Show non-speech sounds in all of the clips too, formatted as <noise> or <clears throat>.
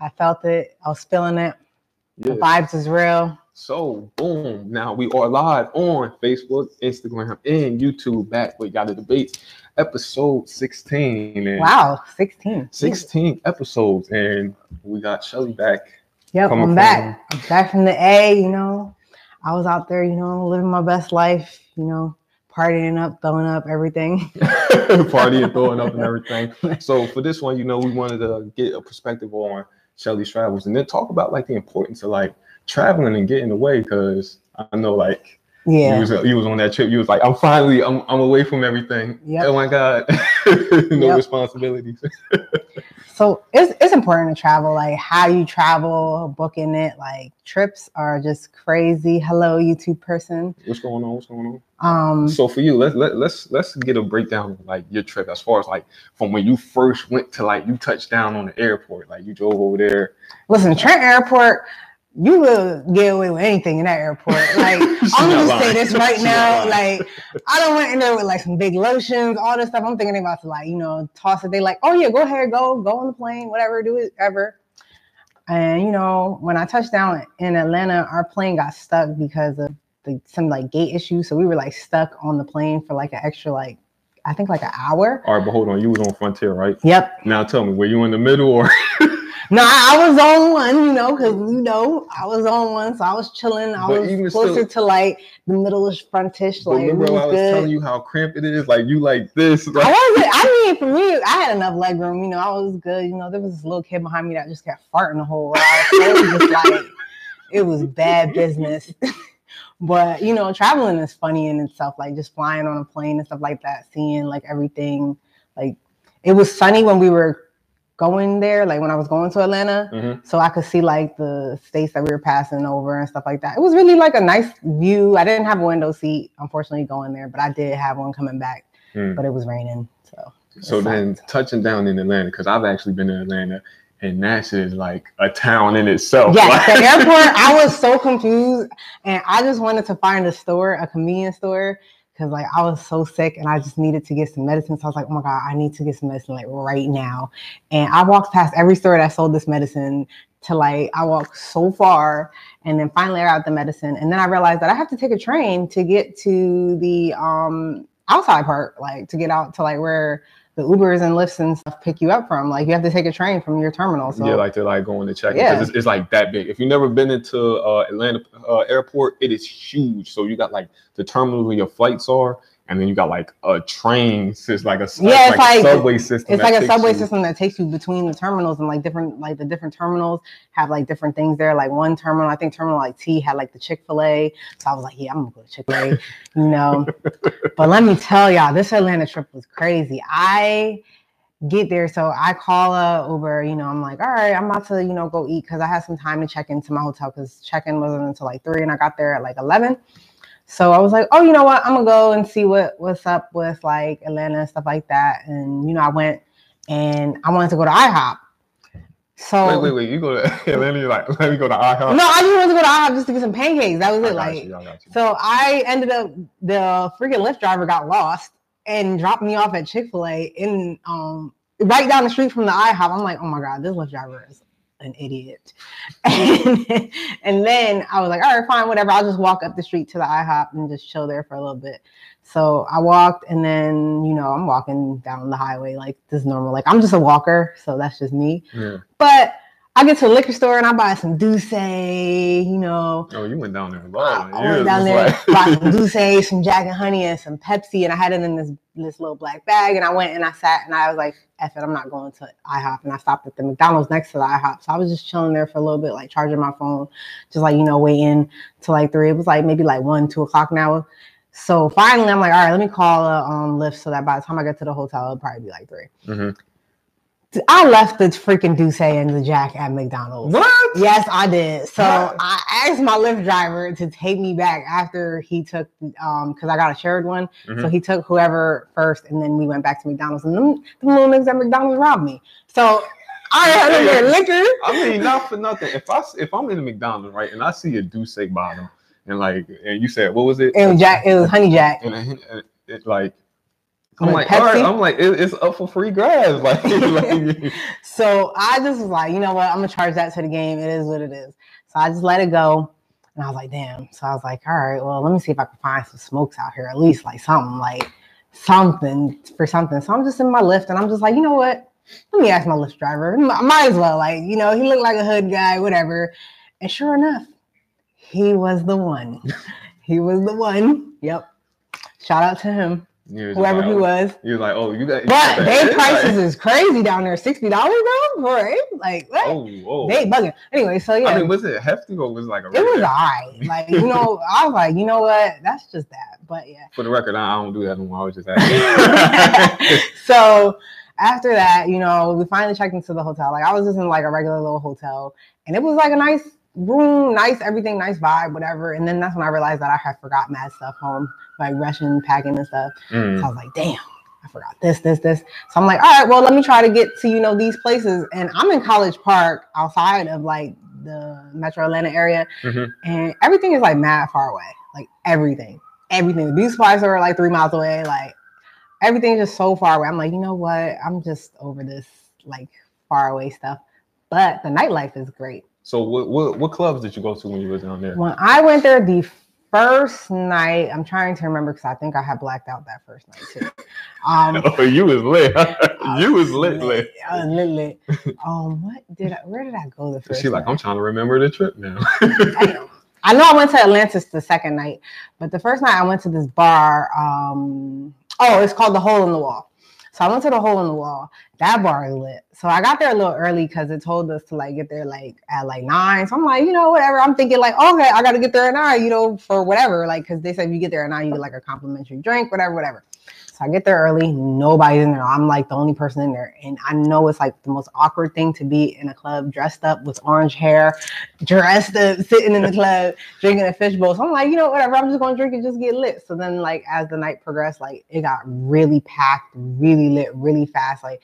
I felt it. I was feeling it. The vibes is real. So boom, now we are live on Facebook, Instagram, and YouTube. Back with Yatta Debates, episode 16. And Wow, 16. 16 episodes, and we got Shelly back. Yep, I'm back. I'm back from the A, you know. I was out there, you know, living my best life, you know, partying up, throwing up everything. <laughs> Party and throwing up and <laughs> everything. So for this one, you know, we wanted to get a perspective on Shelly's travels and then talk about like the importance of like traveling and getting away because I know like you Yeah. was uh, you was on that trip. You was like, I'm finally I'm I'm away from everything. Yep. Oh my god, <laughs> no Yep. responsibilities. <laughs> So it's it's important to travel, like how you travel, booking it, like trips are just crazy. Hello, YouTube person. What's going on? What's going on? Um So for you, let's let, let's let's get a breakdown of like your trip as far as like from when you first went to like you touched down on the airport, like you drove over there. listen, Trent Airport, you will get away with anything in that airport. <laughs> Like I'm gonna say this right She's now. Like I don't went in there with like some big lotions, all this stuff. I'm thinking about to like, you know, toss it. They like, oh yeah, go ahead, go, go on the plane, whatever, do it ever. And you know, when I touched down in Atlanta, our plane got stuck because of the, some like gate issues. So we were like stuck on the plane for like an extra like I think like an hour. All right, but hold on, you was on Frontier, right? Yep. Now tell me, were you in the middle or <laughs> No, I I was on one, you know, because you know I was on one, so I was chilling. I But was closer still- to like the middle-ish frontish, But like remember I was good. telling you how cramped it is? Like you like this. I Like, wasn't. I mean, for me, I had enough leg room. You know, I was good. You know, there was this little kid behind me that just kept farting the whole ride. <laughs> It was just like it was bad business. <laughs> but you know, traveling is funny in itself. Like just flying on a plane and stuff like that, seeing like everything. Like it was sunny when we were going there. Like when I was going to Atlanta, Mhm. so I could see like the states that we were passing over and stuff like that. It was really like a nice view. I didn't have a window seat, unfortunately, going there, but I did have one coming back. Mm. But it was raining, so. So then touching down in Atlanta, because I've actually been in Atlanta, and shit is like a town in itself. Yeah, Like- the airport. I was so confused, and I just wanted to find a store, a convenience store, because like I was so sick, and I just needed to get some medicine. So I was like, oh my god, I need to get some medicine like right now. And I walked past every store that sold this medicine to like I walked so far, and then finally I got the medicine, and then I realized that I have to take a train to get to the um outside part, like to get out to like where the Ubers and Lyfts and stuff pick you up from. Like you have to take a train from your terminal. So yeah, like to like going to check Yeah. because it's, it's like that big. If you've never been into uh, Atlanta uh, airport, it is huge. So you got like the terminal where your flights are, and then you got like a train system, like a Yeah, it's a like- subway system. it's like a subway you- system that takes you between the terminals and like different like the different terminals have like different things there. Like one terminal i think terminal like t had like the chick-fil-a. So i was like yeah i'm gonna go to chick-fil-a you know? <laughs> But let me tell y'all this atlanta trip was crazy. I get there so i call a uber you know i'm like all right i'm about to you know go eat because i had some time to check into my hotel because check-in wasn't until like three and i got there at like 11 so I was like, oh, you know what? I'm gonna go and see what what's up with like Atlanta and stuff like that. And you know, I went and I wanted to go to IHOP. So Wait, wait, wait! You go to <laughs> Atlanta, you're like, let me go to IHOP. no, I just wanted to go to IHOP just to get some pancakes. That was it. Like, you, I got you. so I ended up the freaking Lyft driver got lost and dropped me off at Chick Fil A in um right down the street from the IHOP. I'm like, oh my god, this Lyft driver is an idiot. <laughs> And, and then I was like, all right, fine, whatever. I'll just walk up the street to the IHOP and just chill there for a little bit. So I walked, and then you know I'm walking down the highway like this is normal. Like I'm just a walker, so that's just me. Yeah. But I get to a liquor store and I buy some D'ussé, you know. Oh, you went down there I alone. I went down there, bought some <laughs> D'ussé, some Jack and Honey, and some Pepsi, and I had it in this this little black bag. And I went and I sat and I was like, "F it, I'm not going to IHOP." And I stopped at the McDonald's next to the IHOP, so I was just chilling there for a little bit, like charging my phone, just like you know, waiting till like three. It was like maybe like one, two o'clock now. So finally, I'm like, "All right, let me call a um, Lyft so that by the time I get to the hotel, it'll probably be like 3 Mhm. I left the freaking D'ussé and the Jack at McDonald's. What? Yes, I did. So What? I asked my Lyft driver to take me back after he took um because I got a shared one. So Mhm. he took whoever first, and then we went back to McDonald's, and them, them little niggas at McDonald's robbed me. So I had there liquor. I mean, not for nothing. If I if I'm in a McDonald's right and I see a D'ussé bottom and like and you said what was it? It was Jack. It was Honey Jack. and, and, and it, like I'm like, all right, Pepsi? I'm like, it, it's up for free grabs. <laughs> Like, like <laughs> So I just was like, you know what? I'm gonna charge that to the game. It is what it is. So I just let it go. And I was like, damn. So I was like, all right, well, let me see if I can find some smokes out here, at least like something, like something for something. So I'm just in my lift and I'm just like, you know what? Let me ask my lift driver. M- Might as well. Like, you know, he looked like a hood guy, whatever. And sure enough, he was the one. <laughs> he was the one. Yep. Shout out to him, you was just whoever like, he was. You was like, oh, you got. But their prices Like, is crazy down there. Sixty dollars, bro, for it. Like what? Oh, whoa. They bugging. Anyway, so yeah, I mean, was it hefty or was it like a? it was alright. Like you know, <laughs> I was like, you know what? That's just that. But yeah. For the record, I I don't do that anymore. I was just <laughs> asking. <laughs> so after that, you know, we finally checked into the hotel. Like I was just in like a regular little hotel, and it was like a nice room, nice everything, nice vibe, whatever. And then that's when I realized that I had forgot mad stuff home, like rushing, packing and stuff. Mm. So I was like, damn, I forgot this, this, this. So I'm like, all right, well, let me try to get to, you know, these places. And I'm in College Park outside of like the metro Atlanta area. Mhm. And everything is like mad far away. Like everything. Everything. The beauty supplies are like three miles away. Like everything's just so far away. I'm like, you know what? I'm just over this like far away stuff. But the nightlife is great. So what, what what clubs did you go to when you were down there? When I went there the first night, I'm trying to remember because I think I had blacked out that first night too. Um, <laughs> Oh, you was lit. <laughs> you was lit, lit. I was lit, lit. <laughs> Um, what did I? Where did I go the first? She like, night? I'm trying to remember the trip now. I know I went to Atlantis the second night, but the first night I went to this bar. Um, oh, it's called the Hole in the Wall. So I went to the Hole in the Wall. That bar is lit. So I got there a little early because it told us to like get there like at like nine. So I'm like, you know, whatever. I'm thinking like, okay, I got to get there at nine, you know, for whatever. Like, because they said if you get there at nine, you get like a complimentary drink, whatever, whatever. So I get there early. Nobody's in there. I'm like the only person in there, and I know it's like the most awkward thing to be in a club dressed up with orange hair, dressed up, sitting in the club, drinking a fishbowl. So I'm like, you know, whatever. I'm just gonna drink and just get lit. So then, like as the night progressed, like it got really packed, really lit, really fast. Like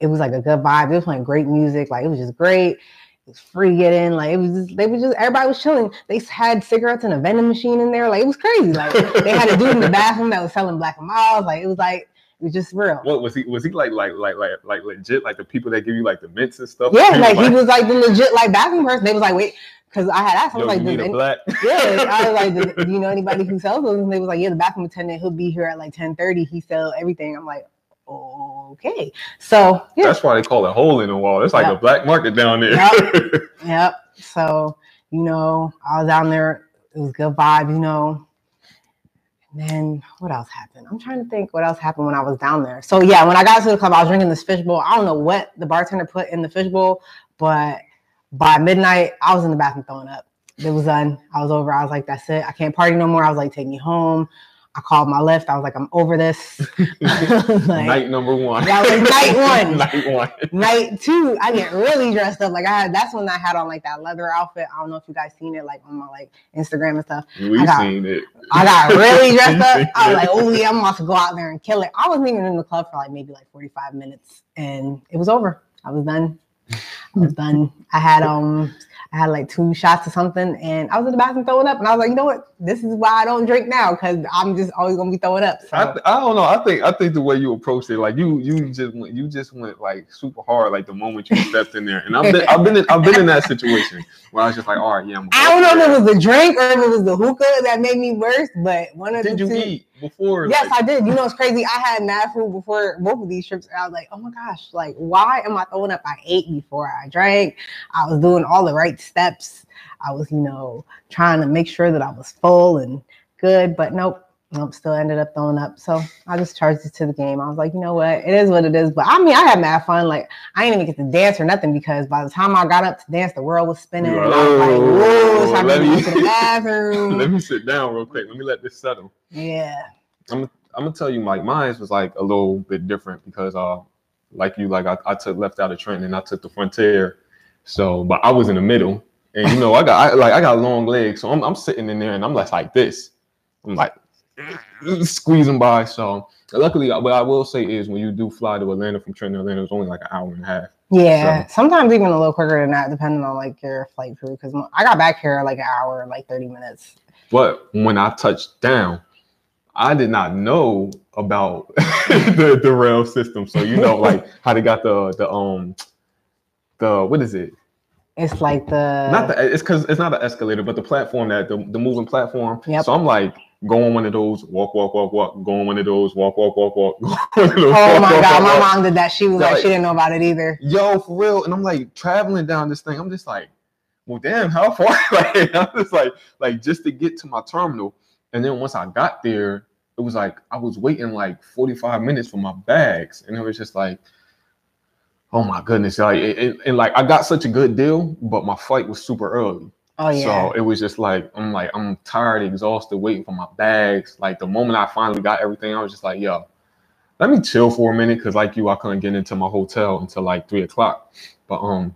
it was like a good vibe. They was playing great music. Like it was just great. It was free get in. Like it was just, they was just, everybody was chilling. They had cigarettes and a vending machine in there. Like it was crazy. Like they had a dude in the <laughs> bathroom that was selling black and miles. Like it was like, it was just real. what was he? Was he like like like like like legit? Like the people that give you like the mints and stuff? Yeah, <laughs> like he was like the legit like bathroom person. They was like, wait, because I had asked, I was you like, need does a any- black? <laughs> yeah, I was like, do, you know anybody who sells those? And they was like, yeah, the bathroom attendant, he'll be here at like 10:30. He sell everything. I'm like, oh. Okay. So yeah, That's why they call it hole in the wall. It's like Yeah. a black market down there. Yep. <laughs> Yep. So, you know, I was down there. It was good vibe, you know. And then what else happened? I'm trying to think what else happened when I was down there. So yeah, when I got to the club, I was drinking this fishbowl. I don't know what the bartender put in the fishbowl, but by midnight, I was in the bathroom throwing up. It was done. I was over. I was like, that's it. I can't party no more. I was like, take me home. I called my lift. I was like, I'm over this. <laughs> <laughs> like, night number one. That was night one. <laughs> night one. night two, I get really dressed up. Like I had that's when I had on like that leather outfit. I don't know if you guys seen it like on my like Instagram and stuff. We I got- seen it. I got really dressed up. I was like, oh yeah, I'm about to go out there and kill it. I wasn't even in the club for like maybe like 45 minutes and it was over. I was done. I was done. I had um I had like two shots or something and I was in the bathroom throwing up and I was like, you know what? This is why I don't drink now because I'm just always gonna be throwing up. So I, th- I don't know. I think I think the way you approached it, like you you just went you just went like super hard, like the moment you stepped in there. And I've been I've been in, I've been in that situation where I was just like, all right, yeah. I'm I don't know if it was the drink or if it was the hookah that made me worse, but one of Did the you two. eat before? Yes, like, I did. You know, it's crazy. I had mad food before both of these trips. And I was like, oh my gosh, like, why am I throwing up? I ate before I drank. I was doing all the right steps. I was, you know, trying to make sure that I was full and good, but nope. Nope, still ended up throwing up. So I just charged it to the game. I was like, you know what? It is what it is. But I mean, I had mad fun. Like, I didn't even get to dance or nothing because by the time I got up to dance, the world was spinning. You're and I was like, whoa, "Oh, let me- to the <laughs> bathroom. Let me sit down real quick. Let me let this settle. yeah. I'm I'm gonna tell you, like mine was like a little bit different because uh, like you, like I, I took left out of Trenton and I took the Frontier, so but I was in the middle, and you know I got I, like I got long legs, so I'm I'm sitting in there and I'm like like this, I'm like squeezing by. So luckily, what I will say is when you do fly to Atlanta from Trenton to Atlanta, it's only like an hour and a half. Yeah, sometimes even a little quicker than that, depending on like your flight crew. Because I got back here like an hour like thirty minutes. But when I touched down, I did not know about <laughs> the the rail system. So you know, like <laughs> how they got the the um the what is it? It's like the Not the it's because it's not an escalator, but the platform that the, the moving platform. Yep. So I'm like go on one of those, walk, walk, walk, walk, go on one of those, walk, walk, walk, walk. <laughs> go on those, Oh walk, my walk, god, walk, my mom did that. She was like, Like- she didn't know about it either. Yo, for real. And I'm like traveling down this thing. I'm just like, well, damn, how <laughs> far? like, I'm just like, like just to get to my terminal. And then once I got there, it was like I was waiting like 45 minutes for my bags, and it was just like, oh my goodness, like, it- and like I got such a good deal, but my flight was super early. Oh yeah. So it was just like I'm like I'm tired, exhausted, waiting for my bags. Like the moment I finally got everything, I was just like, yo, let me chill for a minute because like you, I couldn't get into my hotel until like three o'clock. But um,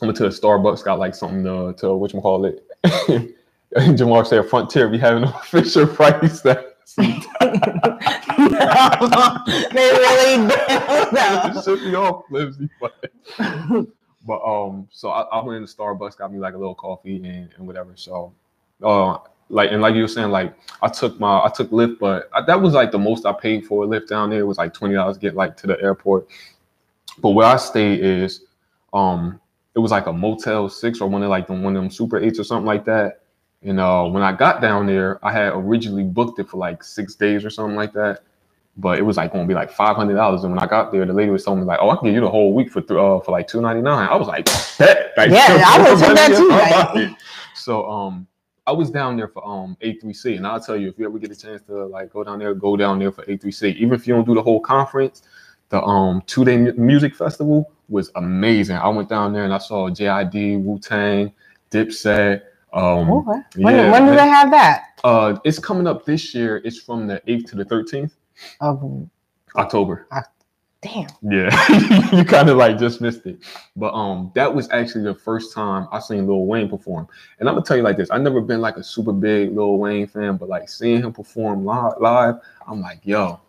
I went to the Starbucks, got like something to to what call it. <laughs> Jamar said Frontier be having a Fisher Price that. <laughs> they really do. it should be all flimsy, but <laughs> but um, so I, I went into Starbucks, got me like a little coffee and, and whatever. So, uh, like and like you were saying, like I took my I took Lyft, but I, that was like the most I paid for a Lyft down there. It was like twenty dollars to get like to the airport. But where I stayed is, um, it was like a Motel Six or one of like the one of them Super Eights or something like that. And uh, when I got down there, I had originally booked it for like six days or something like that but it was like going to be like five hundred dollars. And when I got there, the lady was telling me like, "Oh, I can give you the whole week for th- uh, for like two ninety nine. I was like, "Bet." Like, Yeah, <laughs> I would've took that too, I'm like- out here. So um, I was down there for um A3C, and I'll tell you if you ever get a chance to like go down there, go down there for A3C. Even if you don't do the whole conference, the um two day music festival was amazing. I went down there and I saw JID, Wu Tang, Dipset. Um, Oh. When, yeah, when do they have that? uh, it's coming up this year. It's from the eighth to the thirteenth. Oh, October. damn. Yeah, <laughs> you kind of like just missed it. But um, that was actually the first time I seen Lil Wayne perform. And I'm gonna tell you like this: I never been like a super big Lil Wayne fan, but like seeing him perform live, live I'm like, yo,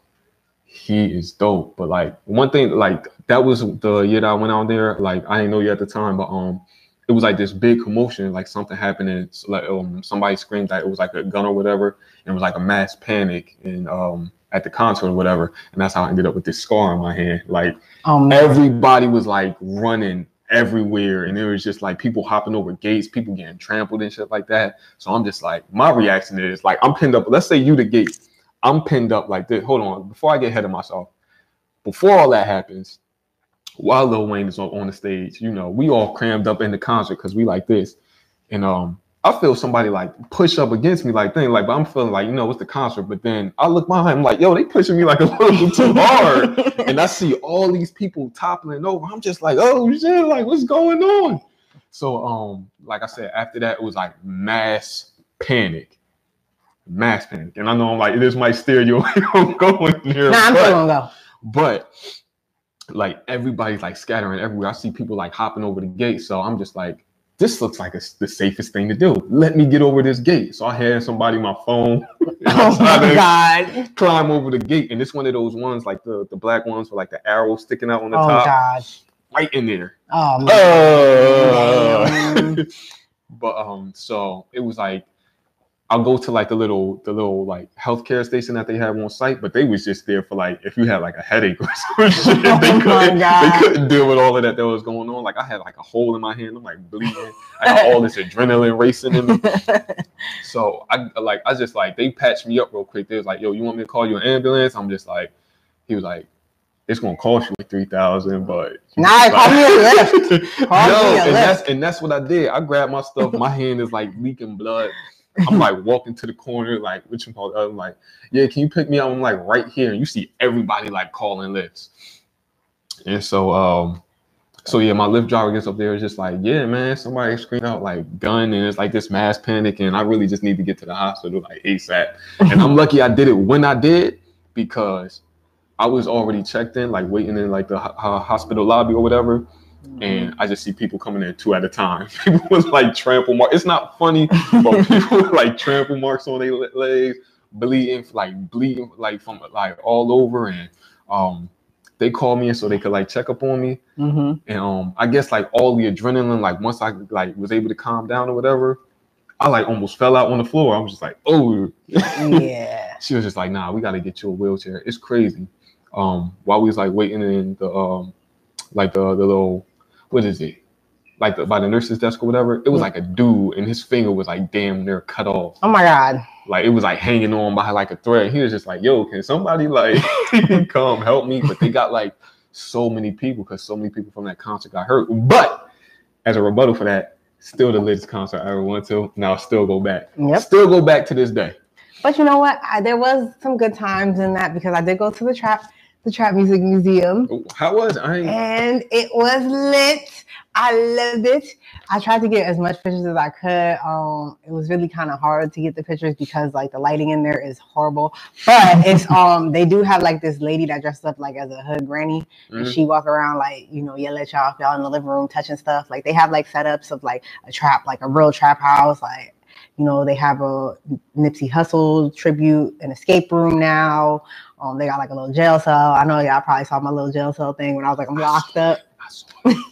he is dope. But like one thing, like that was the year that I went out there. Like I didn't know you at the time, but um, it was like this big commotion, like something happened, and like um, somebody screamed that it was like a gun or whatever, and it was like a mass panic and um at the concert or whatever. And that's how I ended up with this scar on my hand. Like Oh everybody was like running everywhere and it was just like people hopping over gates people getting trampled and shit like that. So i'm just like my reaction is like i'm pinned up. Let's say you the gate. I'm pinned up like this. Hold on. Before i get ahead of myself before all that happens while lil wayne is on, on the stage you know we all crammed up in the concert because we like this. And um I feel somebody like push up against me like thing like, but I'm feeling like you know it's the concert. But then I look behind, I'm like, yo, they pushing me like a little too hard <laughs> and I see all these people toppling over. I'm just like, oh shit, like what's going on? So um, like I said, after that it was like mass panic, mass panic. And I know I'm like this might steer you <laughs> away from going there, Nah, I'm still gonna go. but like everybody's like scattering everywhere. I see people like hopping over the gate, so I'm just like. This looks like it's the safest thing to do. Let me get over this gate. So I had somebody my phone. <laughs> <laughs> Oh my god. climb over the gate, and it's one of those ones like the the black ones with like the arrow sticking out on the Oh top, god. right in there. Oh man. Uh, <laughs> Damn. but um, so it was like I'll go to like the little the little like healthcare station that they have on site, but they was just there for like if you had like a headache or <laughs> something. they Oh my couldn't they couldn't deal with all of that that was going on. Like I had like a hole in my hand, I'm like bleeding, I got all this adrenaline racing in me. <laughs> So I like I just like they patched me up real quick. They was like, "Yo, you want me to call you an ambulance?" I'm just like, he was like, "It's gonna cost you like three thousand, but Nah, call me a lift. <laughs> Call Yo, me a and lift. that's and that's what I did. I grabbed my stuff. My hand is like leaking blood. I'm like <laughs> walking to the corner, like which? I'm like, yeah, can you pick me up? I'm like right here, and you see everybody like calling lifts. And so um so yeah, my lift driver gets up there, is just like, yeah, man, somebody screamed out like gun, and it's like this mass panic, and I really just need to get to the hospital like ASAP. And I'm lucky I did it when I did because I was already checked in, like waiting in like the ho- ho- hospital lobby or whatever, and I just see people coming in two at a time. <laughs> People with like trample marks. It's not funny, but <laughs> people with like trample marks on their legs, bleeding, like bleeding, like from like all over, and um, they called me in so they could like check up on me. Mhm. And um, I guess like all the adrenaline, like once I like was able to calm down or whatever, I like almost fell out on the floor. I was just like, oh. Yeah. <laughs> she was just like, nah, we got to get you a wheelchair. It's crazy. Um, while we was like waiting in the um, like the the little what is it? Like the, by the nurse's desk or whatever, it was Mm. like a dude, and his finger was like damn near cut off. Oh my God. Like it was like hanging on by like a thread. He was just like, "Yo, can somebody like <laughs> come help me?" But they got like so many people because so many people from that concert got hurt. But as a rebuttal for that, still the latest concert I ever went to. Now still go back. Yep. Still go back to this day. But you know what? I, there was some good times in that because I did go to the trap, the trap music museum, How was? I and it was lit. I loved it. I tried to get as much pictures as I could. Um, it was really kind of hard to get the pictures because like the lighting in there is horrible. But <laughs> it's um they do have like this lady that dressed up like as a hood granny and Mhm. she walk around like you know yell at y'all if y'all in the living room touching stuff. Like they have like setups of like a trap, like a real trap house. Like you know they have a Nipsey Hussle tribute, an escape room now. Um, they got like a little jail cell. I know y'all probably saw my little jail cell thing when I was like I'm locked up. I saw it. <laughs>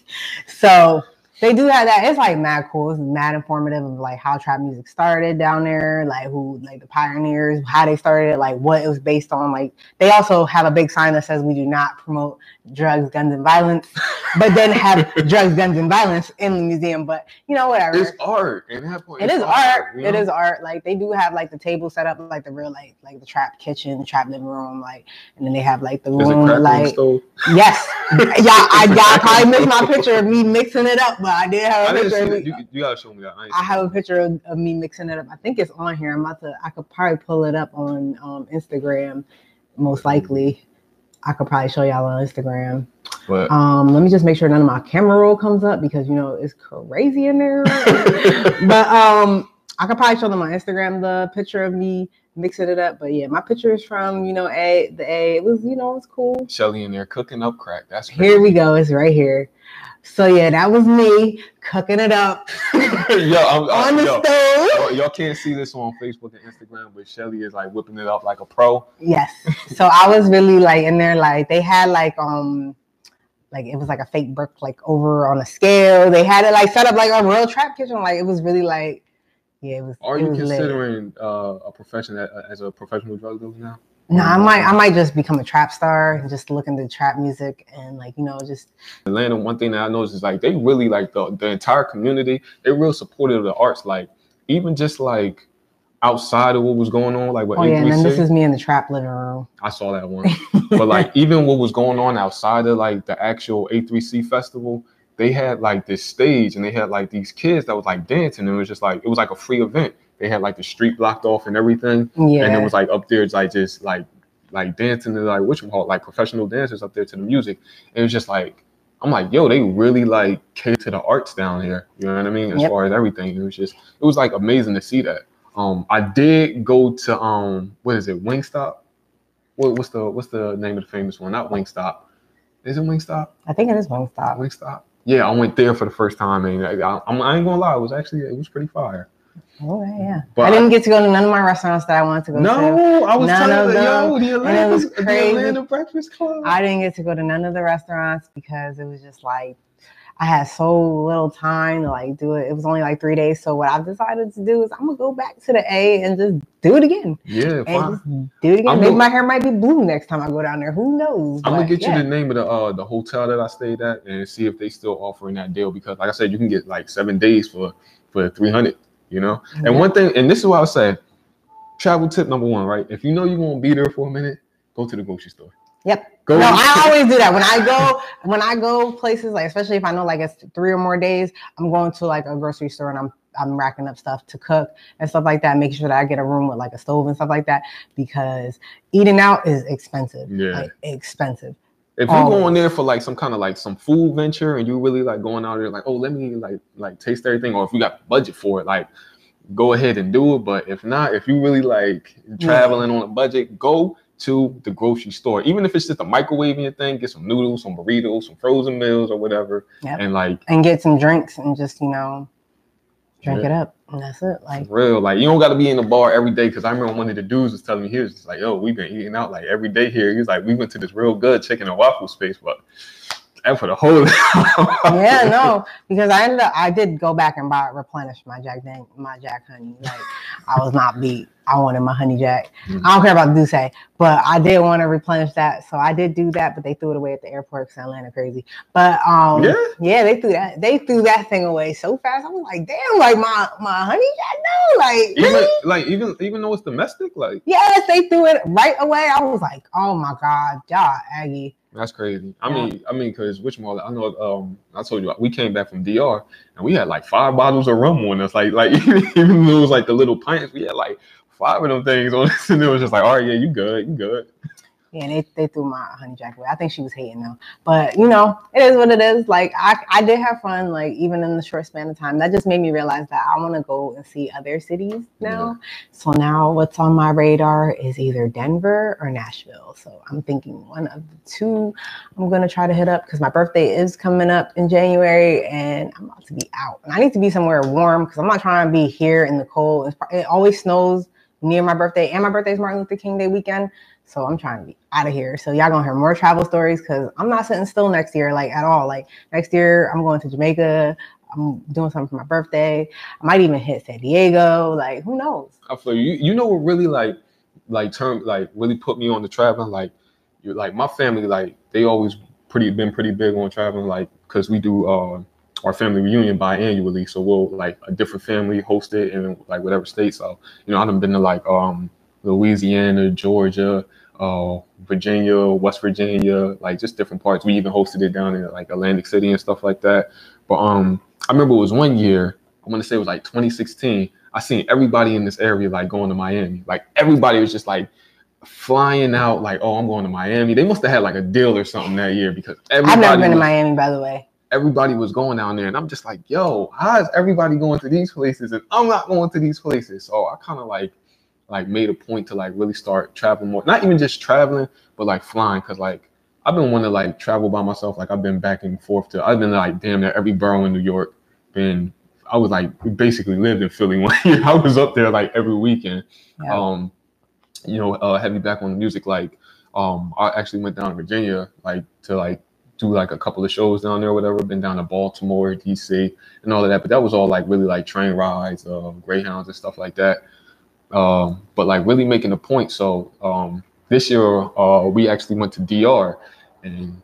So they do have that. It's like mad cool. It's mad informative of like how trap music started down there, like who like the pioneers, how they started it, like what it was based on. Like they also have a big sign that says we do not promote drugs, guns, and violence, <laughs> but then have <laughs> drugs, guns, and violence in the museum. But you know, whatever. It's art. And that point, it's is art. you It know? is art. Like they do have like the table set up like the real like like the trap kitchen, the trap living room, like and then they have like the room crack on the like stove. yes. <laughs> yeah, I y'all probably missed my picture of me mixing it up, but I did have I a picture of me. You, you gotta show me that. I, I have a picture of, of me mixing it up. I think it's on here. I'm about to I could probably pull it up on um Instagram, most likely. I could probably show y'all on Instagram. But Um, let me just make sure none of my camera roll comes up because you know it's crazy in there. <laughs> but um, I could probably show them on Instagram the picture of me mixing it up. But yeah, my picture is from you know a the a. It was you know it's cool. Shelly in there cooking up crack. That's Here we go. It's right here. So yeah, that was me cooking it up <laughs> yo, I'm, on I'm, the yo, stove. y'all, y'all can't see this on Facebook and Instagram, but Shelly is like whipping it up like a pro. Yes. So I was really like in there, like they had like um like it was like a fake brick like over on a scale. They had it like set up like a real trap kitchen. Like it was really like yeah, it was. Are it you was considering uh, a profession as a professional drug dealer now? No, I might I might just become a trap star and just look into trap music and like you know just Atlanta, one thing that I noticed is like they really like the, the entire community, they're real supportive of the arts. Like even just like outside of what was going on, like what oh yeah, and then this is me in the trap living room. I saw that one. <laughs> but like even what was going on outside of like the actual A3C festival, they had like this stage and they had like these kids that was like dancing. And it was just like it was like a free event. They had like the street blocked off and everything. Yeah. And it was like up there, it's like just like like dancing to like what you call it, like professional dancers up there to the music. And it was just like I'm like, yo, they really like cater to the arts down here. You know what I mean? As Yep. far as everything. It was just it was like amazing to see that. Um I did go to um what is it, Wingstop? What, what's the what's the name of the famous one? Not Wingstop. Is it Wingstop? I think it is Wingstop. Wingstop. Yeah, I went there for the first time, and I, I, I'm- I ain't gonna lie, it was actually it was pretty fire. Oh yeah. But I didn't get to go to none of my restaurants that I wanted to go to. No, I was None telling you, yo, the it Atlanta, was the. Atlanta Breakfast Club. I didn't get to go to none of the restaurants because it was just like I had so little time to like do it. It was only like three days. So what I've decided to do is I'm gonna go back to the A and just do it again. yeah, fine. do it again. I'm Maybe gonna- my hair might be blue next time I go down there. Who knows? I'm gonna get yeah. you the name of the uh the hotel that I stayed at and see if they still offering that deal because like I said, you can get like seven days for for three hundred, you know. And one thing, and this is what I say, travel tip number one, right? If you know you're gonna be there for a minute, go to the grocery store. Yep. Go. No, I always do that when I go when I go places like especially if I know like it's three or more days, I'm going to like a grocery store and I'm I'm racking up stuff to cook and stuff like that, making sure that I get a room with like a stove and stuff like that because eating out is expensive. Yeah. Like expensive. If you're going oh. there for like some kind of like some food venture and you really like going out there like, oh, let me like like taste everything, or if you got budget for it, like go ahead and do it. But if not, if you really like traveling on a budget, go to the grocery store. Even if it's just a microwaving thing, get some noodles, some burritos, some frozen meals or whatever. Yep. And like And get some drinks and just, you know, drink Yeah. it up. And that's it. Like for real, like you don't gotta be in the bar every day. Cause I remember one of the dudes was telling me he was just like, yo, we've been eating out like every day here. He was like, we went to this real good chicken and waffle space, but that for the whole. <laughs> yeah, no, because I ended up I did go back and buy replenish my Jack Dan- my Jack Honey. Like I was not beat. I wanted my Honey Jack. Mhm. I don't care about the D'ussé, but I did want to replenish that, so I did do that. But they threw it away at the airport because Atlanta crazy. But um, Yeah? yeah, they threw that they threw that thing away so fast. I was like, damn, like my my Honey Jack, no, like even really? like even even though it's domestic, like Yes, they threw it right away. I was like, oh my god, y'all Aggie. That's crazy. I Yeah. mean, I mean, because which more? I know. Um, I told you we came back from DR and we had like five bottles of rum on us. Like like <laughs> even though it was like the little pints, we had like five of them things on us, <laughs> and it was just like, all right, yeah, you good, you good. Yeah, they, they threw my honey jack away. I think she was hating though. But you know, it is what it is. Like I, I did have fun, like even in the short span of time. That just made me realize that I want to go and see other cities now. So now what's on my radar is either Denver or Nashville. So I'm thinking one of the two I'm gonna try to hit up because my birthday is coming up in January and I'm about to be out. And I need to be somewhere warm because I'm not trying to be here in the cold. It's, it always snows near my birthday, and my birthday is Martin Luther King Day weekend. So I'm trying to be out of here. So y'all gonna hear more travel stories because I'm not sitting still next year, like at all. Like next year, I'm going to Jamaica. I'm doing something for my birthday. I might even hit San Diego. Like who knows? I feel you. You know what really like like term like really put me on the traveling. Like you like my family like they always pretty been pretty big on traveling. Like because we do uh our family reunion biannually, so we'll like a different family host it in like whatever state. So you know I've been to like um Louisiana, Georgia, uh Virginia, West Virginia, like just different parts. We even hosted it down in like Atlantic City and stuff like that. But um I remember it was one year. I want to say it was like 2016. I seen everybody in this area like going to Miami. Like everybody was just like flying out, like, oh, I'm going to Miami. They must have had like a deal or something that year because everybody I've never been to Miami, by the way. everybody was going down there. And I'm just like, yo, how is everybody going to these places and I'm not going to these places? So I kind of like like made a point to like really start traveling more. Not even just traveling, but like flying. Cause like I've been wanting to like travel by myself. Like I've been back and forth to I've been like damn near every borough in New York. Been I was like basically lived in Philly <laughs> one year. I was up there like every weekend. Yeah. Um, you know, uh heavy back on the music, like um I actually went down to Virginia like to like do like a couple of shows down there, whatever. Been down to Baltimore, DC, and all of that. But that was all like really like train rides, uh, greyhounds and stuff like that. Um, but like really making a point. So um, this year uh, we actually went to DR, and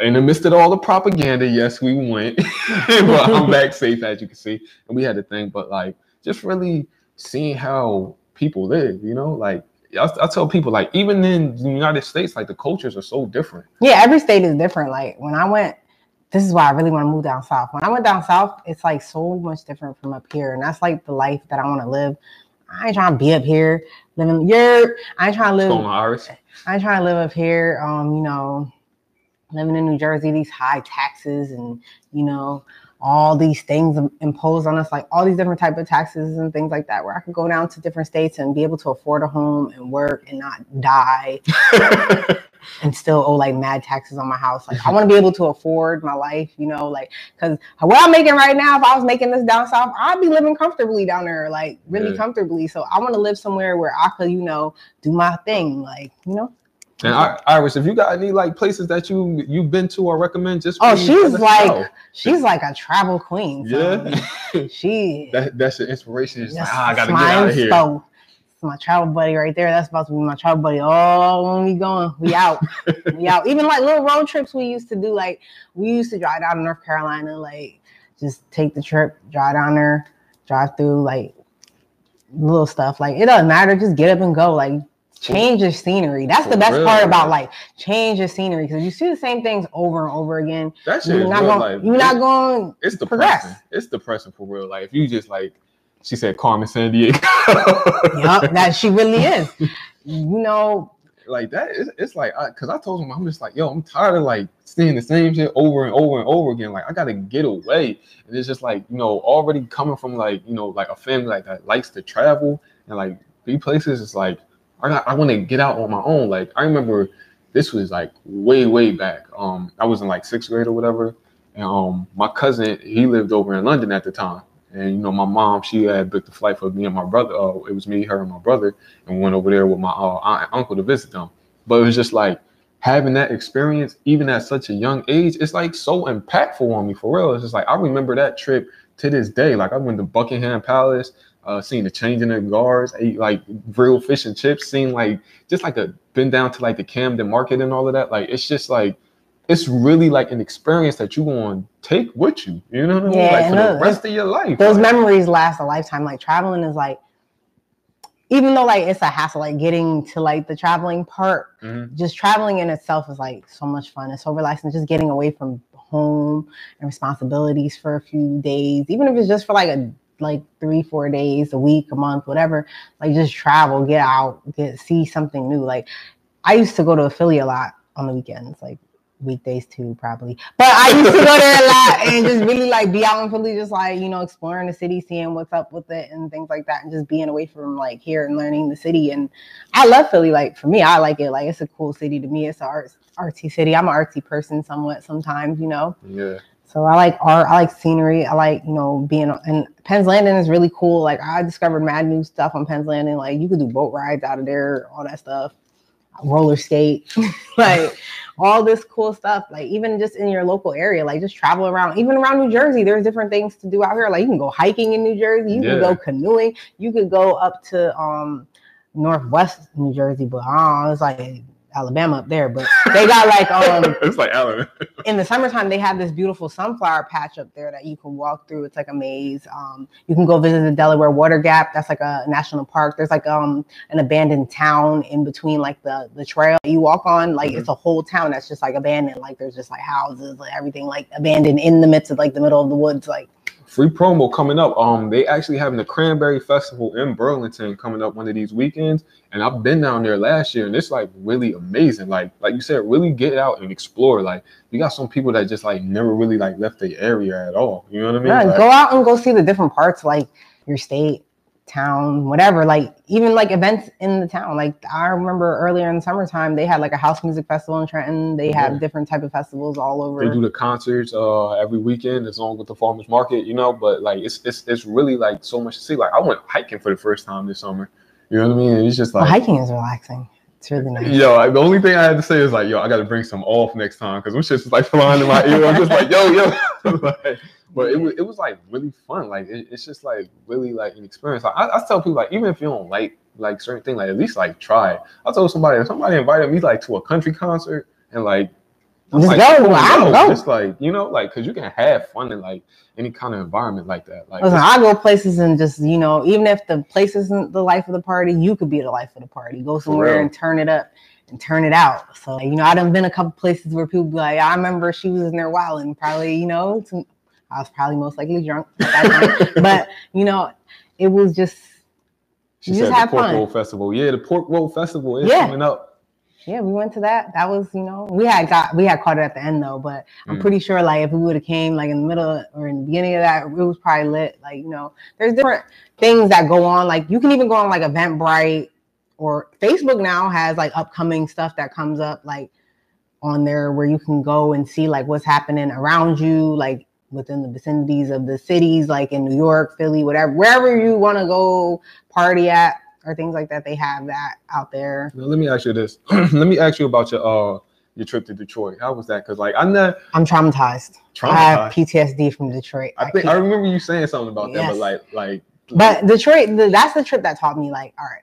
in the midst of all the propaganda, yes, we went. <laughs> but I'm <laughs> back safe, as you can see, and we had a thing. But like just really seeing how people live, you know, like. I, I tell people like even in the United States, like the cultures are so different. Yeah, every state is different. Like when I went, this is why I really want to move down south. When I went down south, it's like so much different from up here, and that's like the life that I want to live. I ain't trying to be up here living. You're. I ain't trying to live. Iris. I ain't trying to live up here. Um, you know, living in New Jersey, these high taxes and you know all these things imposed on us, like all these different type of taxes and things like that. Where I could go down to different states and be able to afford a home and work and not die <laughs> <laughs> and still owe like mad taxes on my house. Like I <laughs> want to be able to afford my life, you know, like because what I'm making right now, if I was making this down south, I'd be living comfortably down there, like really Yeah. comfortably. So I want to live somewhere where I could, you know, do my thing, like you know. And I, Iris, if you got any like places that you you've been to or recommend, just Oh, she's like know. she's like a travel queen. So yeah. she <laughs> that that's your inspiration. It's like, ah, I gotta get out of here. It's my travel buddy right there. That's supposed to be my travel buddy. Oh, when we going, we out. <laughs> we out. Even like little road trips we used to do. Like we used to drive down to North Carolina, like just take the trip, drive down there, drive through like little stuff. Like it doesn't matter, just get up and go. Like change your scenery. That's the For best part about like change your scenery because you see the same things over and over again. That shit You're not real going. You're not going. It's progress. depressing. It's depressing for real. Like if you just like, she said Carmen Sandiego. <laughs> Yup, that she really is. You know, like that it's, it's like because I, told him i'm just like yo i'm tired of like seeing the same shit over and over and over again. Like i gotta get away. And it's just like you know already coming from like you know like a family like that likes to travel and like be places it's like i got i want to get out on my own. Like i remember this was like way way back. Um i was in like sixth grade or whatever. And um my cousin he lived over in london at the time and you know my mom she had booked a flight for me and my brother uh, it was me her and my brother and we went over there with my uh, aunt and uncle to visit them. But it was just like having that experience, even at such a young age, it's like so impactful on me for real. It's just like I remember that trip to this day. Like I went to Buckingham Palace, uh, the changing of guards, ate like real fish and chips, seeing like just like a been down to like the Camden Market and all of that. Like it's just like it's really like an experience that you're going to take with you. You know what I mean? Yeah, like for the rest of your life. Those like, memories last a lifetime. Like traveling is like, even though like it's a hassle, like getting to like the traveling part, Mhm. just traveling in itself is like so much fun. It's so relaxing. Just getting away from home and responsibilities for a few days, even if it's just for like a like three, four days, a week, a month, whatever. Like just travel, get out, get see something new. Like I used to go to Philly a lot on the weekends, like weekdays too, probably. But I used to go there a lot and just really like be out in Philly, just like you know, exploring the city, seeing what's up with it and things like that, and just being away from like here and learning the city. And I love Philly. Like for me, I like it. Like it's a cool city to me. It's an arts artsy city. I'm an artsy person somewhat sometimes, you know. Yeah. So I like art. I like scenery. I like you know being and Penn's Landing is really cool. Like I discovered mad new stuff on Penn's Landing. Like you could do boat rides out of there, all that stuff, roller skate, <laughs> like all this cool stuff. Like even just in your local area, like just travel around. Even around New Jersey, there's different things to do out here. Like you can go hiking in New Jersey. You Yeah. can go canoeing. You could go up to um northwest New Jersey, but I don't know, it's like Alabama up there. But they got like <laughs> um it's like Alan. in the summertime they have this beautiful sunflower patch up there that you can walk through. It's like a maze. Um you can go visit the delaware water gap. That's like a national park. There's like um an abandoned town in between like the the trail you walk on. Like it's a whole town that's just like abandoned. Like there's just like houses like everything like abandoned in the midst of like the middle of the woods. Like Free promo coming up. Um, they actually having the Cranberry Festival in Burlington coming up one of these weekends, and I've been down there last year, and it's like really amazing. Like, like you said, really get out and explore. Like, you got some people that just like never really like left the area at all. You know what I mean? yeah, Like, go out and go see the different parts like your state town whatever like even like events in the town like i remember earlier in the summertime they had like a house music festival in trenton they have Yeah. different type of festivals all over they do the concerts uh every weekend as long with the farmers market, you know. But like, it's it's it's really like so much to see. Like, I went hiking for the first time this summer. You know what I mean? It's just Well, like. hiking is relaxing it's really nice Yo, the only thing I had to say is like, yo, I got to bring some off next time because them shits like flying in my ear. I'm just like, yo, yo. <laughs> Like, but it was, it was like really fun. Like, it, it's just like really like an experience. Like, I, I tell people like, even if you don't like like certain thing, like at least like try. I told somebody if somebody invited me like to a country concert and like. I'm Just like, go, cool, yo, go. Just like you know, like because you can have fun in like any kind of environment like that. Like, Listen, I go places and just you know, even if the place isn't the life of the party, you could be the life of the party. Go somewhere and turn it up and turn it out. So you know, I done been a couple places where people be like, I remember she was in there wild and probably you know, some- I was probably most likely drunk that <laughs> but you know, it was just she you said just the Pork. Roll Festival. Yeah, the Pork Roll Festival is Yeah. coming up. Yeah, we went to that. That was, you know, we had got we had caught it at the end though, but I'm Mm. pretty sure like if we would have came like in the middle or in the beginning of that, it was probably lit. Like, you know, there's different things that go on. Like you can even go on like Eventbrite or Facebook now has like upcoming stuff that comes up like on there where you can go and see like what's happening around you, like within the vicinities of the cities, like in New York, Philly, whatever, wherever you want to go party at or things like that. They have that out there. Now, let me ask you this. <clears throat> let me ask you about your uh your trip to Detroit. How was that? Because like I'm not I'm traumatized. traumatized. I have. PTSD from Detroit. I think can't- I remember you saying something about that, but like like but Detroit, the, that's the trip that taught me, like, all right.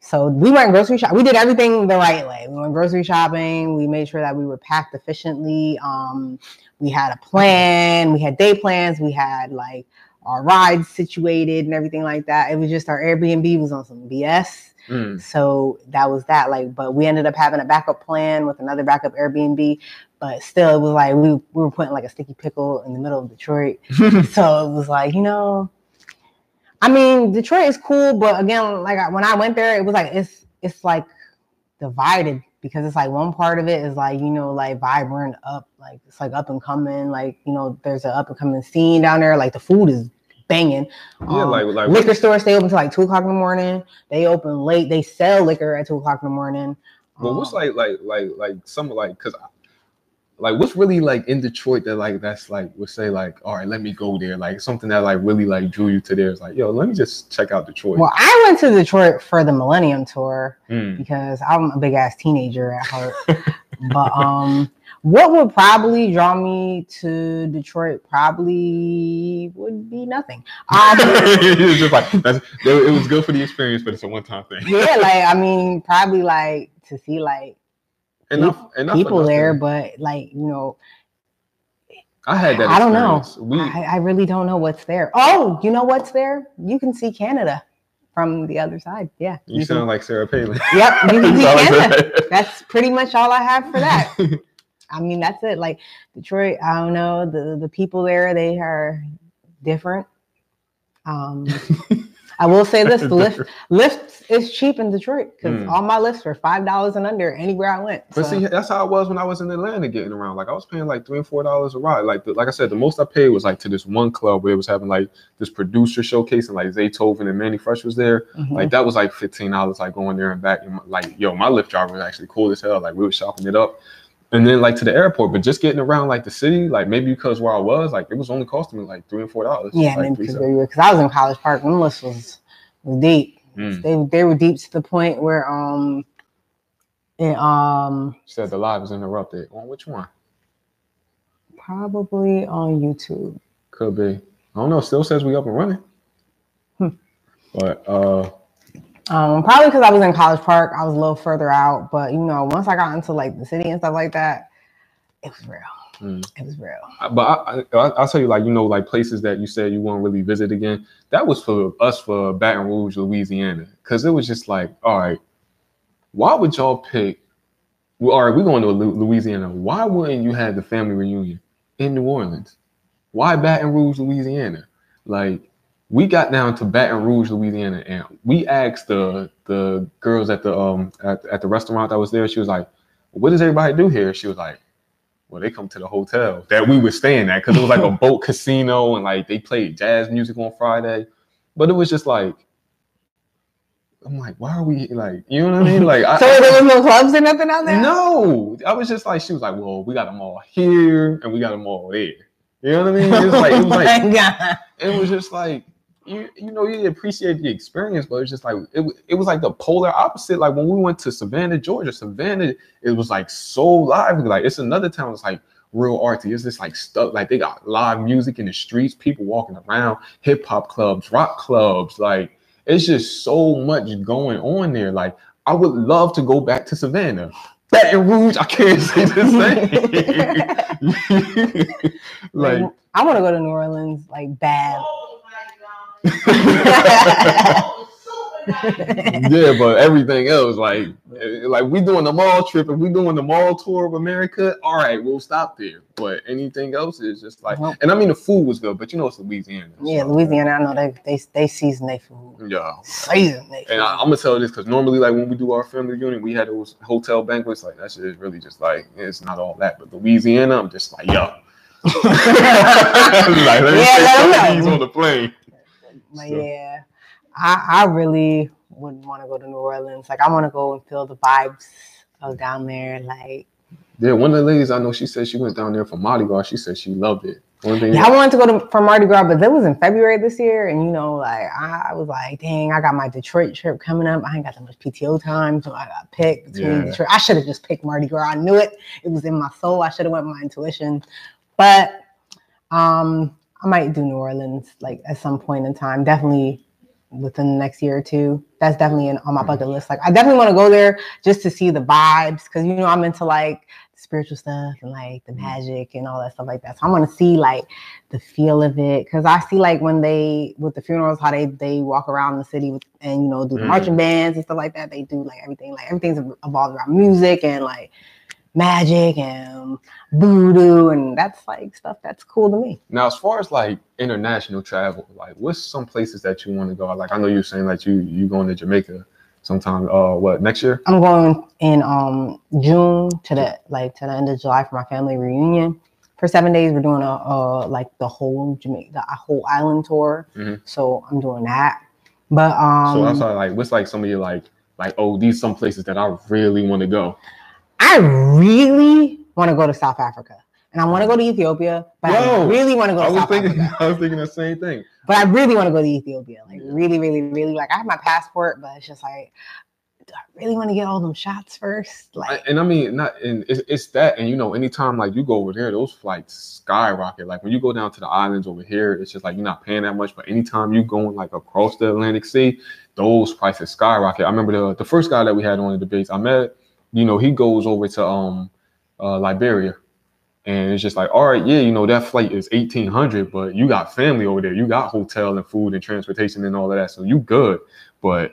So we went grocery shop. We did everything the right way. We went grocery shopping. We made sure that we were packed efficiently. Um, we had a plan. We had day plans. We had like our rides situated and everything like that. It was just our Airbnb was on some BS. mm, So that was that. Like, but we ended up having a backup plan with another backup Airbnb. But still, it was like we, we were putting like a sticky pickle in the middle of Detroit. <laughs> so it was like, you know, I mean, Detroit is cool, but again, like I, when I went there, it was like it's it's like divided because it's like one part of it is like you know like vibrant up like it's like up and coming like you know there's an up and coming scene down there like the food is banging. Yeah, Um, like like liquor stores stay open till like two o'clock in the morning. They open late. They sell liquor at two o'clock in the morning. But what's Um, like like like like some like because like what's really like in Detroit that like that's like would say like all right let me go there like something that like really like drew you to there? Is like yo let me just check out Detroit. well i went to detroit for the millennium tour Mm, because I'm a big ass teenager at heart. <laughs> but um, what would probably draw me to Detroit probably would be nothing. <laughs> Um, it's just like that's, it was good for the experience, but it's a one-time thing. yeah, <laughs> like I mean, probably like to see like enough, enough people there, nothing. but like you know, I had that. I don't know. We I, I really don't know what's there. Oh, you know what's there? You can see Canada from the other side. Yeah. you can- sound like Sarah Palin. Yep, you can <laughs> see That's all I Canada. That's pretty much all I have for that. I mean, that's it. Like Detroit, I don't know. The the people there, they are different. Um <laughs> I will say this: the lift Lyft is cheap in Detroit because Mm. all my Lyfts were five dollars and under anywhere I went. But So, see, that's how it was when I was in Atlanta getting around. Like I was paying like three and four dollars a ride. Like the, like I said, the most I paid was like to this one club where it was having like this producer showcase and like Zaytoven and Mannie Fresh was there. mhm. Like that was like fifteen dollars, like going there and back. And like, yo, my Lyft driver was actually cool as hell. Like we were shopping it up. And then like to the airport, but just getting around like the city, like maybe because where I was, like it was only costing me like three and four dollars. yeah, like, because cents. I was in College Park. Them lists was, was deep. Mm. They they were deep to the point where um, it, um, Said the live was interrupted. On which one? probably on YouTube. Could be. I don't know. Still says we up and running. Hmm. But uh Um, probably because I was in College Park, I was a little further out. But you know, once I got into like the city and stuff like that, it was real. Mm. It was real. But I, I, I'll tell you, like you know, like places that you said you won't really visit again. That was for us for Baton Rouge, Louisiana, because it was just like, all right, why would y'all pick? Well, all right, we're going to Louisiana. Why wouldn't you have the family reunion in New Orleans? Why Baton Rouge, Louisiana? Like we got down to Baton Rouge, Louisiana, and we asked the the girls at the um at, at the restaurant that was there. She was like, "What does everybody do here?" She was like, well, they come to the hotel that we were staying at because it was like a <laughs> boat casino and like they played jazz music on Friday. But it was just like, I'm like, why are we like, you know what I mean? Like, I, <laughs> So there was no clubs or nothing out there. no, I was just like, she was like, well, we got them all here and we got them all there. You know what I mean? It was like, it was oh <laughs> like, god. it was just like you you know you appreciate the experience, but it's just like it, it was like the polar opposite. Like when we went to Savannah, Georgia, Savannah, it was like so lively. Like it's another town. It's like real artsy. It's just like stuff. Like they got live music in the streets, people walking around, hip hop clubs, rock clubs. Like it's just so much going on there. Like I would love to go back to Savannah. Baton Rouge, I can't say the same. <laughs> <laughs> like I want to go to New Orleans like bad. <laughs> yeah, but everything else, like, like we doing the mall trip and we doing the mall tour of America. All right, we'll stop there. But anything else is just like, Nope. and I mean the food was good, but you know it's Louisiana. yeah, so, Louisiana. I know they they they season their food. Yeah, Season food. and I, I'm gonna tell you this because normally, like when we do our family reunion, we had those hotel banquets. Like that shit is really just like it's not all that. But Louisiana, I'm just like, yo, <laughs> like let me Yeah, take some of these on the plane. But So- yeah, I, I really wouldn't want to go to New Orleans. Like I want to go and feel the vibes of down there. Like Yeah, one of the ladies I know, she said she went down there for Mardi Gras. She said she loved it. One thing, yeah, I wanted to go to for Mardi Gras, but that was in February this year, and you know, like I, I was like, dang, I got my Detroit trip coming up. I ain't got that much PTO time, so I got picked between Yeah. Detroit. I should have just picked Mardi Gras. I knew it. It was in my soul. I should have went with my intuition, but um, I might do New Orleans like at some point in time. Definitely within the next year or two. That's definitely in, on my bucket list. Like I definitely want to go there just to see the vibes because you know I'm into like spiritual stuff and like the magic and all that stuff like that. So I want to see like the feel of it because I see like when they with the funerals how they they walk around the city with, and you know do the Mm. marching bands and stuff like that. They do like everything like everything's evolved around music and like magic and voodoo and that's like stuff that's cool to me. Now, as far as like international travel, like what's some places that you want to go? Like I know you're saying like you you going to Jamaica sometime. Uh, what next year? I'm going in um June to the like to the end of July for my family reunion. For seven days, we're doing a uh like the whole Jamaica, the whole island tour. Mhm. So I'm doing that. But um, so I'm sorry, like what's like some of your like like oh these some places that I really want to go. I really want to go to South Africa, and I want to go to Ethiopia, but I really want to go I to was South thinking Africa. <laughs> I was thinking the same thing. But I really want to go to Ethiopia, like really, really, really. Like I have my passport, but it's just like do I really want to get all them shots first? I, Like, and I mean, not and it's, it's that, and you know, anytime like you go over there, those flights skyrocket. Like when you go down to the islands over here, it's just like you're not paying that much. But anytime you're going like across the Atlantic Sea, those prices skyrocket. I remember the the first guy that we had on the debates, I met, you know, he goes over to um uh, Liberia. And it's just like, all right, yeah, you know, that flight is 1800, but you got family over there. You got hotel and food and transportation and all of that. So you good. But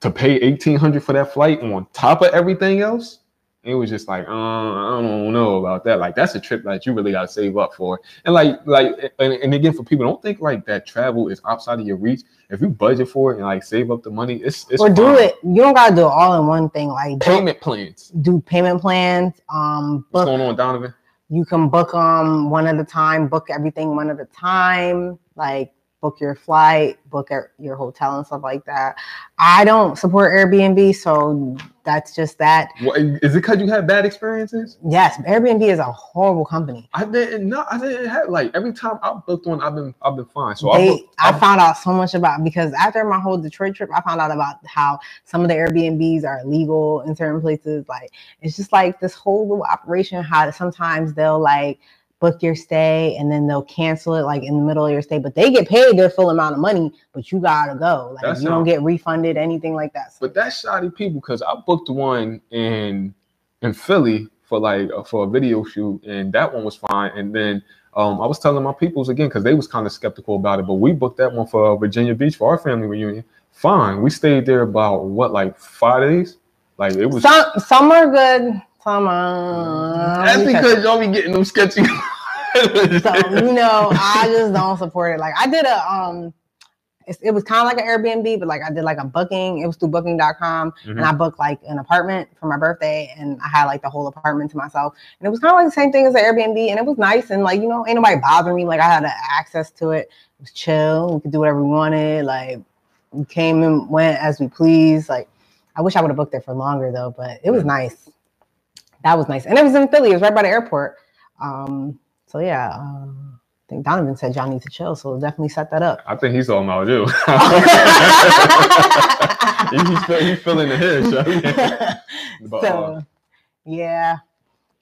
to pay 1800 for that flight on top of everything else, it was just like, uh, I don't know about that. Like that's a trip that you really got to save up for. And like, like, and, and again, for people, don't think like that travel is outside of your reach. If you budget for it and like save up the money, it's it's or do it. You don't gotta do it all in one thing. Like, Payment plans. do payment plans. Um, What's going on, Donovan? you can book um one at a time book everything one at a time like book your flight book your hotel and stuff like that i don't support airbnb so that's just that What, is it because you had bad experiences? yes airbnb is a horrible company I didn't know. I didn't have like every time I booked one, I've been I've been fine. So I they, booked, I I found out so much about because after my whole Detroit trip, I found out about how some of the Airbnbs are illegal in certain places. Like it's just like this whole little operation. How sometimes they'll like book your stay and then they'll cancel it like in the middle of your stay, but they get paid their full amount of money, but you gotta go. Like you don't get refunded anything like that. But that's shoddy people because I booked one in in Philly for like uh, for a video shoot, and that one was fine. And then um, I was telling my peoples again because they was kind of skeptical about it, but we booked that one for uh, Virginia Beach for our family reunion. Fine, we stayed there about what like five days. Like it was. some some are good, some are That's because y'all be getting them sketchy. <laughs> so you know i <laughs> just don't support it. Like i did a um it's, it was kind of like an airbnb but like i did like a booking. It was through booking.com and Mhm. i booked like an apartment for my birthday and i had like the whole apartment to myself. And it was kind of like the same thing as an airbnb and it was nice and like you know ain't nobody bothering me. Like i had access to it. It was chill. We could do whatever we wanted. Like we came and went as we pleased. Like i wish i would have booked it for longer though but it was nice. That was nice. And it was in philly. It was right by the airport. Um so yeah, um, I think Donovan said y'all need to chill, so we'll definitely set that up. I think he's talking about you. <laughs> he's, feel- he's feeling the hit. <laughs> But, uh, so yeah,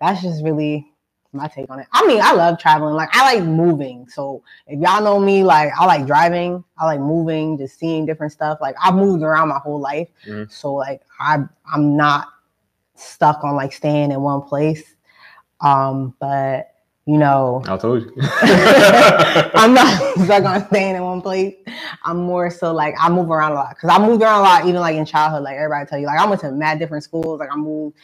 that's just really my take on it. I mean, I love traveling. Like I like moving. So if y'all know me, like I like driving. I like moving, just seeing different stuff. Like I've moved around my whole life. Mhm. So like I I'm not stuck on like staying in one place. Um, but you know, I told you. <laughs> I'm not <laughs> <laughs> stuck on staying in one place. I'm more so like I move around a lot because I moved around a lot, even like in childhood. Like everybody tell you, like I went to mad different schools. Like I moved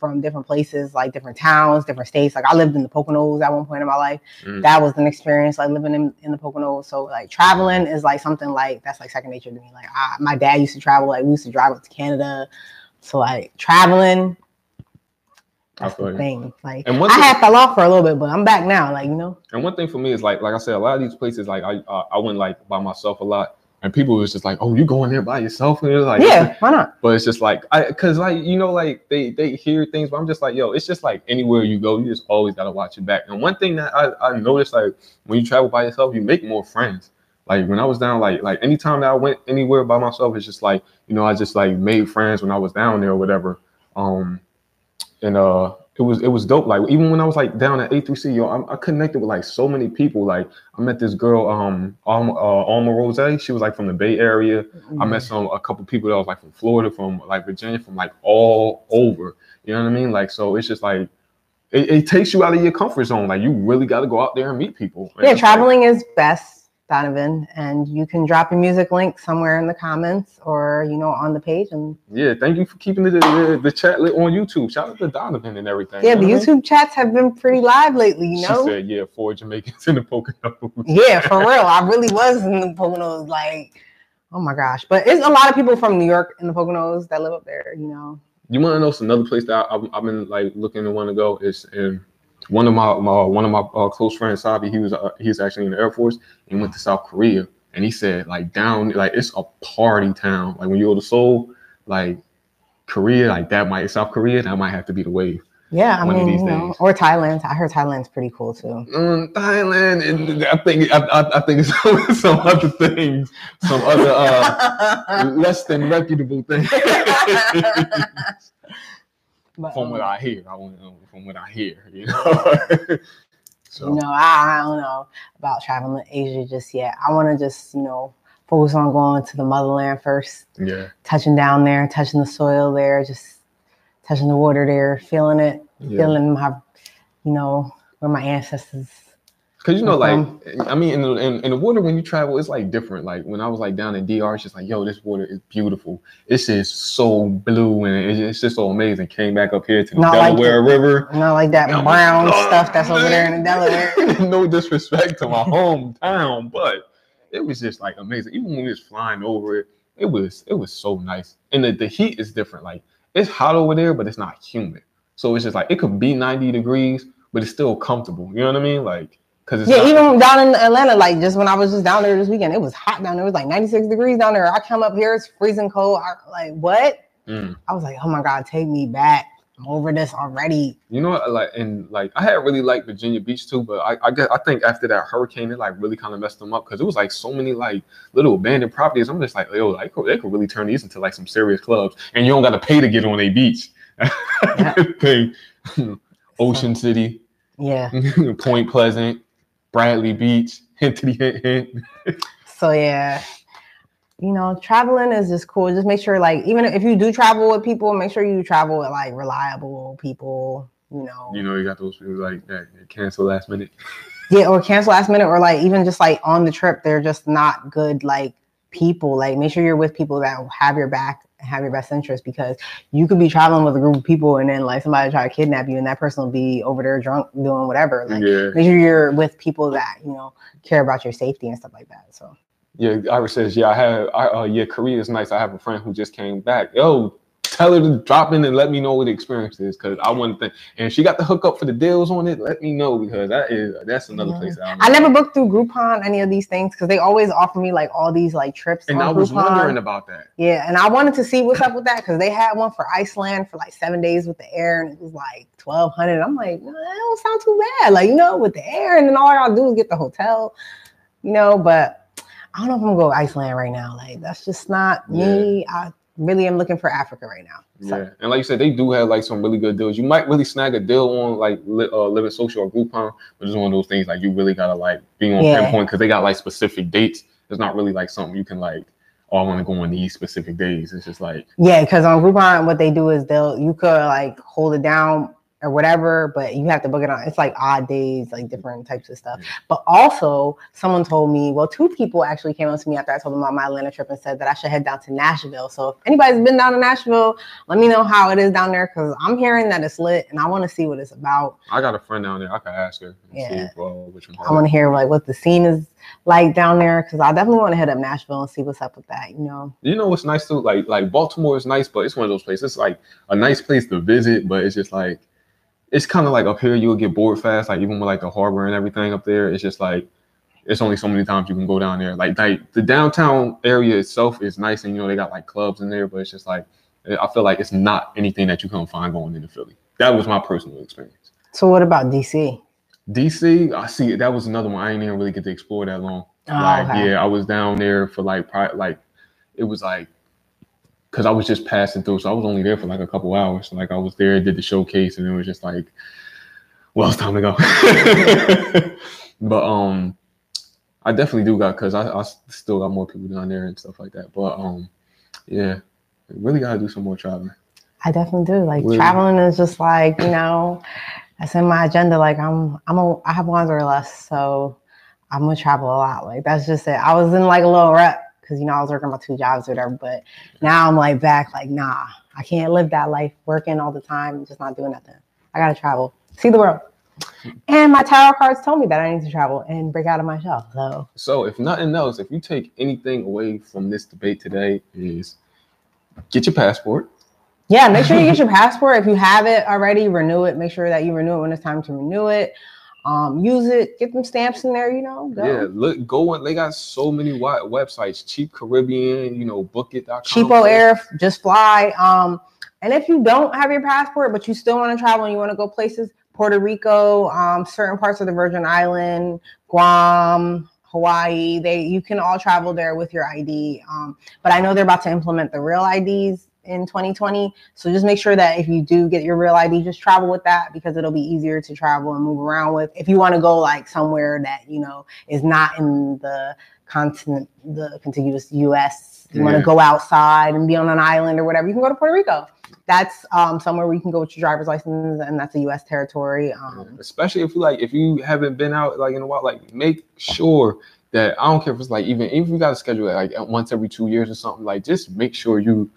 from different places, like different towns, different states. Like I lived in the Poconos at one point in my life. Mm. That was an experience, like living in, in the Poconos. So like traveling is like something like that's like second nature to me. Like I, my dad used to travel. Like we used to drive up to Canada. So like traveling. I That's the you. thing. Like And one I had fell off for a little bit, but I'm back now. Like you know, And one thing for me is like, like I said, a lot of these places, like I, uh, I went like by myself a lot, and people was just like, "Oh, you going there by yourself?" And it's like, yeah, why not? But it's just like, I, cause like you know, like they they hear things, but I'm just like, yo, it's just like anywhere you go, you just always gotta watch your back. And one thing that I I noticed, like when you travel by yourself, you make more friends. Like when I was down, like like anytime that I went anywhere by myself, it's just like you know, I just like made friends when I was down there or whatever. Um, and uh it was it was dope. Like even when I was like down at A3C, yo, I, I connected with like so many people. Like I met this girl, um, Alma, uh, Alma Rose. She was like from the Bay Area. I met some a couple people that was like from Florida, from like Virginia, from like all over. You know what I mean? Like so, it's just like it, it takes you out of your comfort zone. Like you really got to go out there and meet people. Yeah, like- traveling is best, Donovan, and you can drop your music link somewhere in the comments or you know on the page. And yeah, thank you for keeping the, the, the chat lit on YouTube. Shout out to Donovan and everything. yeah, the I mean? YouTube chats have been pretty live lately. You She know, said, "Yeah, four Jamaicans in the Poconos." yeah, for <laughs> real. I really was in the Poconos. Like, oh my gosh, but it's a lot of people from New York in the Poconos that live up there. You know, You want to know some another place that I, I've, I've been like looking to want to go is in one of my, my one of my uh, close friends, Sabi. He was uh, he's actually in the Air Force. He went to South Korea, and he said like down like it's a party town. Like when you go to Seoul, like Korea, like that might South Korea, that might have to be the wave. Yeah, I mean, these you know, or Thailand. I heard Thailand's pretty cool too. Mm, Thailand, and I think I, I, I think it's <laughs> some, some other things, some other uh, <laughs> less than reputable things. <laughs> But, from um, what I hear, I want from what I hear, <laughs> you know. <laughs> so you know, I, I don't know about traveling to Asia just yet. I want to just, you know, focus on going to the motherland first, yeah, touching down there, touching the soil there, just touching the water there, feeling it, yeah. feeling my, you know, where my ancestors. Cause you know, like I mean, in the, in, in the water when you travel, it's like different. Like when I was like down in DR, it's just like, yo, this water is beautiful. It's just so blue and it's, it's just so amazing. Came back up here to the Not like Delaware River. You know, like that Oh, brown God. stuff that's over there in the Delaware. <laughs> no disrespect to my hometown, but it was just like amazing. Even when we was flying over it, it was it was so nice. And the, the heat is different. Like it's hot over there, but it's not humid. So it's just like it could be 90 degrees, but it's still comfortable. You know what I mean? Like because Yeah, even down in Atlanta, like just when I was just down there this weekend, it was hot down there. It was like 96 degrees down there. I come up here, it's freezing cold. I like what? Mm. I was like, oh my god, take me back. I'm over this already. You know, what, like and like I had really liked Virginia Beach too, but I I, guess, I think after that hurricane, it like really kind of messed them up because it was like so many like little abandoned properties. I'm just like, yo, like they could really turn these into like some serious clubs, and you don't got to pay to get on a beach. <laughs> Thing. <laughs> Ocean City, Yeah. <laughs> Point Pleasant, Bradley Beach, <laughs> hint to the hint hint. So yeah. You know, traveling is just cool. Just make sure, like, even if you do travel with people, make sure you travel with like reliable people. You know, You know, you got those people like that cancel last minute. <laughs> yeah, or cancel last minute, or like even just like on the trip, they're just not good like people. Like, make sure you're with people that have your back have your best interest because you could be traveling with a group of people and then like somebody try to kidnap you and that person will be over there drunk doing whatever. Like, yeah, make sure you're with people that you know care about your safety and stuff like that. So. yeah. Iris says, yeah, I have. I, uh, yeah, Korea is nice. I have a friend who just came back. Yo, tell her to drop in and let me know what the experience is because I want to. Think. And she got the hookup for the deals on it. Let me know because that is that's another Yeah. place. That I never booked through Groupon any of these things because they always offer me like all these like trips. And I was Groupon. wondering about that. Yeah, and I wanted to see what's up with that because they had one for Iceland for like seven days with the air, and it was like twelve hundred. I'm like, no, that don't sound too bad. Like you know, with the air, and then all I gotta do is get the hotel, you know. But I don't know if I'm gonna go Iceland right now. Like that's just not me. I really am looking for Africa right now. So, Yeah, and like you said, they do have like some really good deals. You might really snag a deal on like li- uh, Living Social or Groupon, but it's one of those things like you really gotta like be on Yeah. pinpoint because they got like specific dates. It's not really like something you can like. Oh, I want to go on these specific days. It's just like Yeah, because on Groupon, what they do is they'll you could like hold it down or whatever, but you have to book it on. It's like odd days, like different types of stuff. But also, someone told me, well, two people actually came up to me after I told them about my Atlanta trip and said that I should head down to Nashville. So if anybody's been down to Nashville, let me know how it is down there because I'm hearing that it's lit and I want to see what it's about. I got a friend down there. I could ask her. And Yeah. See uh, which one. I want to hear like what the scene is like down there because I definitely want to head up Nashville and see what's up with that. You know, You know what's nice too? Like like Baltimore is nice, but it's one of those places. It's like a nice place to visit, but it's just like it's kind of like up here you'll get bored fast. Like even with like the harbor and everything up there, it's just like it's only so many times you can go down there. Like like the downtown area itself is nice, and you know they got like clubs in there, but it's just like eh, I feel like it's not anything that you can find going into Philly. That was my personal experience. so what about DC? DC, I see that was another one. I didn't even really get to explore that long. Oh, like okay. yeah, I was down there for like probably like it was like because I was just passing through, so I was only there for like a couple hours. Like I was there, did the showcase, and it was just like, well, it's time to go. <laughs> but um, I definitely do got because I, I still got more people down there and stuff like that. But um, yeah, really gotta do some more traveling. I definitely do. Like Really? traveling is just like, you know, that's in my agenda. Like I'm I'm a I have wanderlust, so I'm gonna travel a lot. Like that's just it. I was in like a little rut because you know I was working my two jobs or whatever, but now I'm like back, like, nah, I can't live that life working all the time, just not doing nothing. I gotta travel, see the world. And my tarot cards told me that I need to travel and break out of my shell. So So if nothing else, if you take anything away from this debate today, is get your passport. Yeah, make sure you get your passport. If you have it already, renew it. Make sure that you renew it when it's time to renew it. Um, use it. Get them stamps in there. You know, go. Yeah, look, go on. They got so many websites, Cheap Caribbean, you know, Bookit.com. CheapOair, just fly. Um, And if you don't have your passport, but you still want to travel and you want to go places, Puerto Rico, um, certain parts of the Virgin Island, Guam, Hawaii, they you can all travel there with your ID. Um, but I know they're about to implement the real IDs in 2020. So just make sure that if you do get your real ID, just travel with that because it'll be easier to travel and move around with. If you want to go like somewhere that you know is not in the continent, the contiguous U.S. You want to go outside and be on an island or whatever. You can go to Puerto Rico. That's um, somewhere where you can go with your driver's license, and that's a U.S. territory. Um, especially if you like if you haven't been out like in a while like make sure that i don't care if it's like even if you got to schedule it like once every two years or something like just make sure you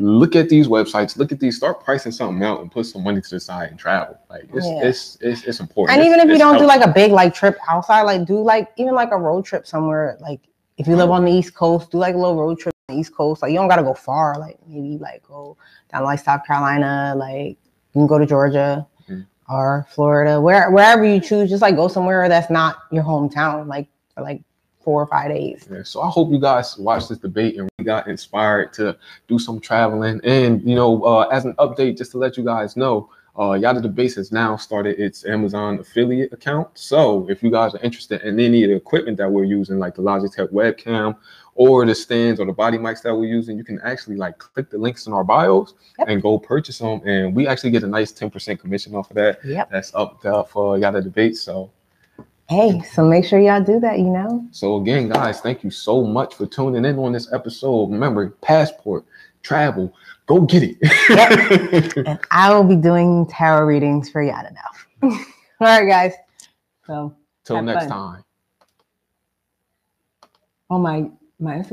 look at these websites look at these start pricing something out and put some money to the side and travel like it's Yeah. it's, it's it's important and It's- even if you don't do like a big like trip outside, like do like even like a road trip somewhere. Like if you live on the East Coast, do like a little road trip on the East Coast. Like you don't gotta go far. Like maybe like go down like South Carolina. Like you can go to Georgia Mhm. or Florida, where wherever you choose. Just like go somewhere that's not your hometown. Like like four or five days. Yeah, so I hope you guys watched this debate and we got inspired to do some traveling. And you know, uh, as an update, just to let you guys know, uh, Yatta Debates has now started its Amazon affiliate account. So if you guys are interested in any of the equipment that we're using, like the Logitech webcam or the stands or the body mics that we're using, you can actually like click the links in our bios Yep. and go purchase them. And we actually get a nice 10% commission off of that. Yep. That's up there for Yatta Debates. So Hey, so make sure y'all do that. You know. so again, guys, thank you so much for tuning in on this episode. Remember, passport, travel, go get it. <laughs> and I will be doing tarot readings for Yatta now. <laughs> All right, guys. So, Till next fun. time. oh my my Instagram.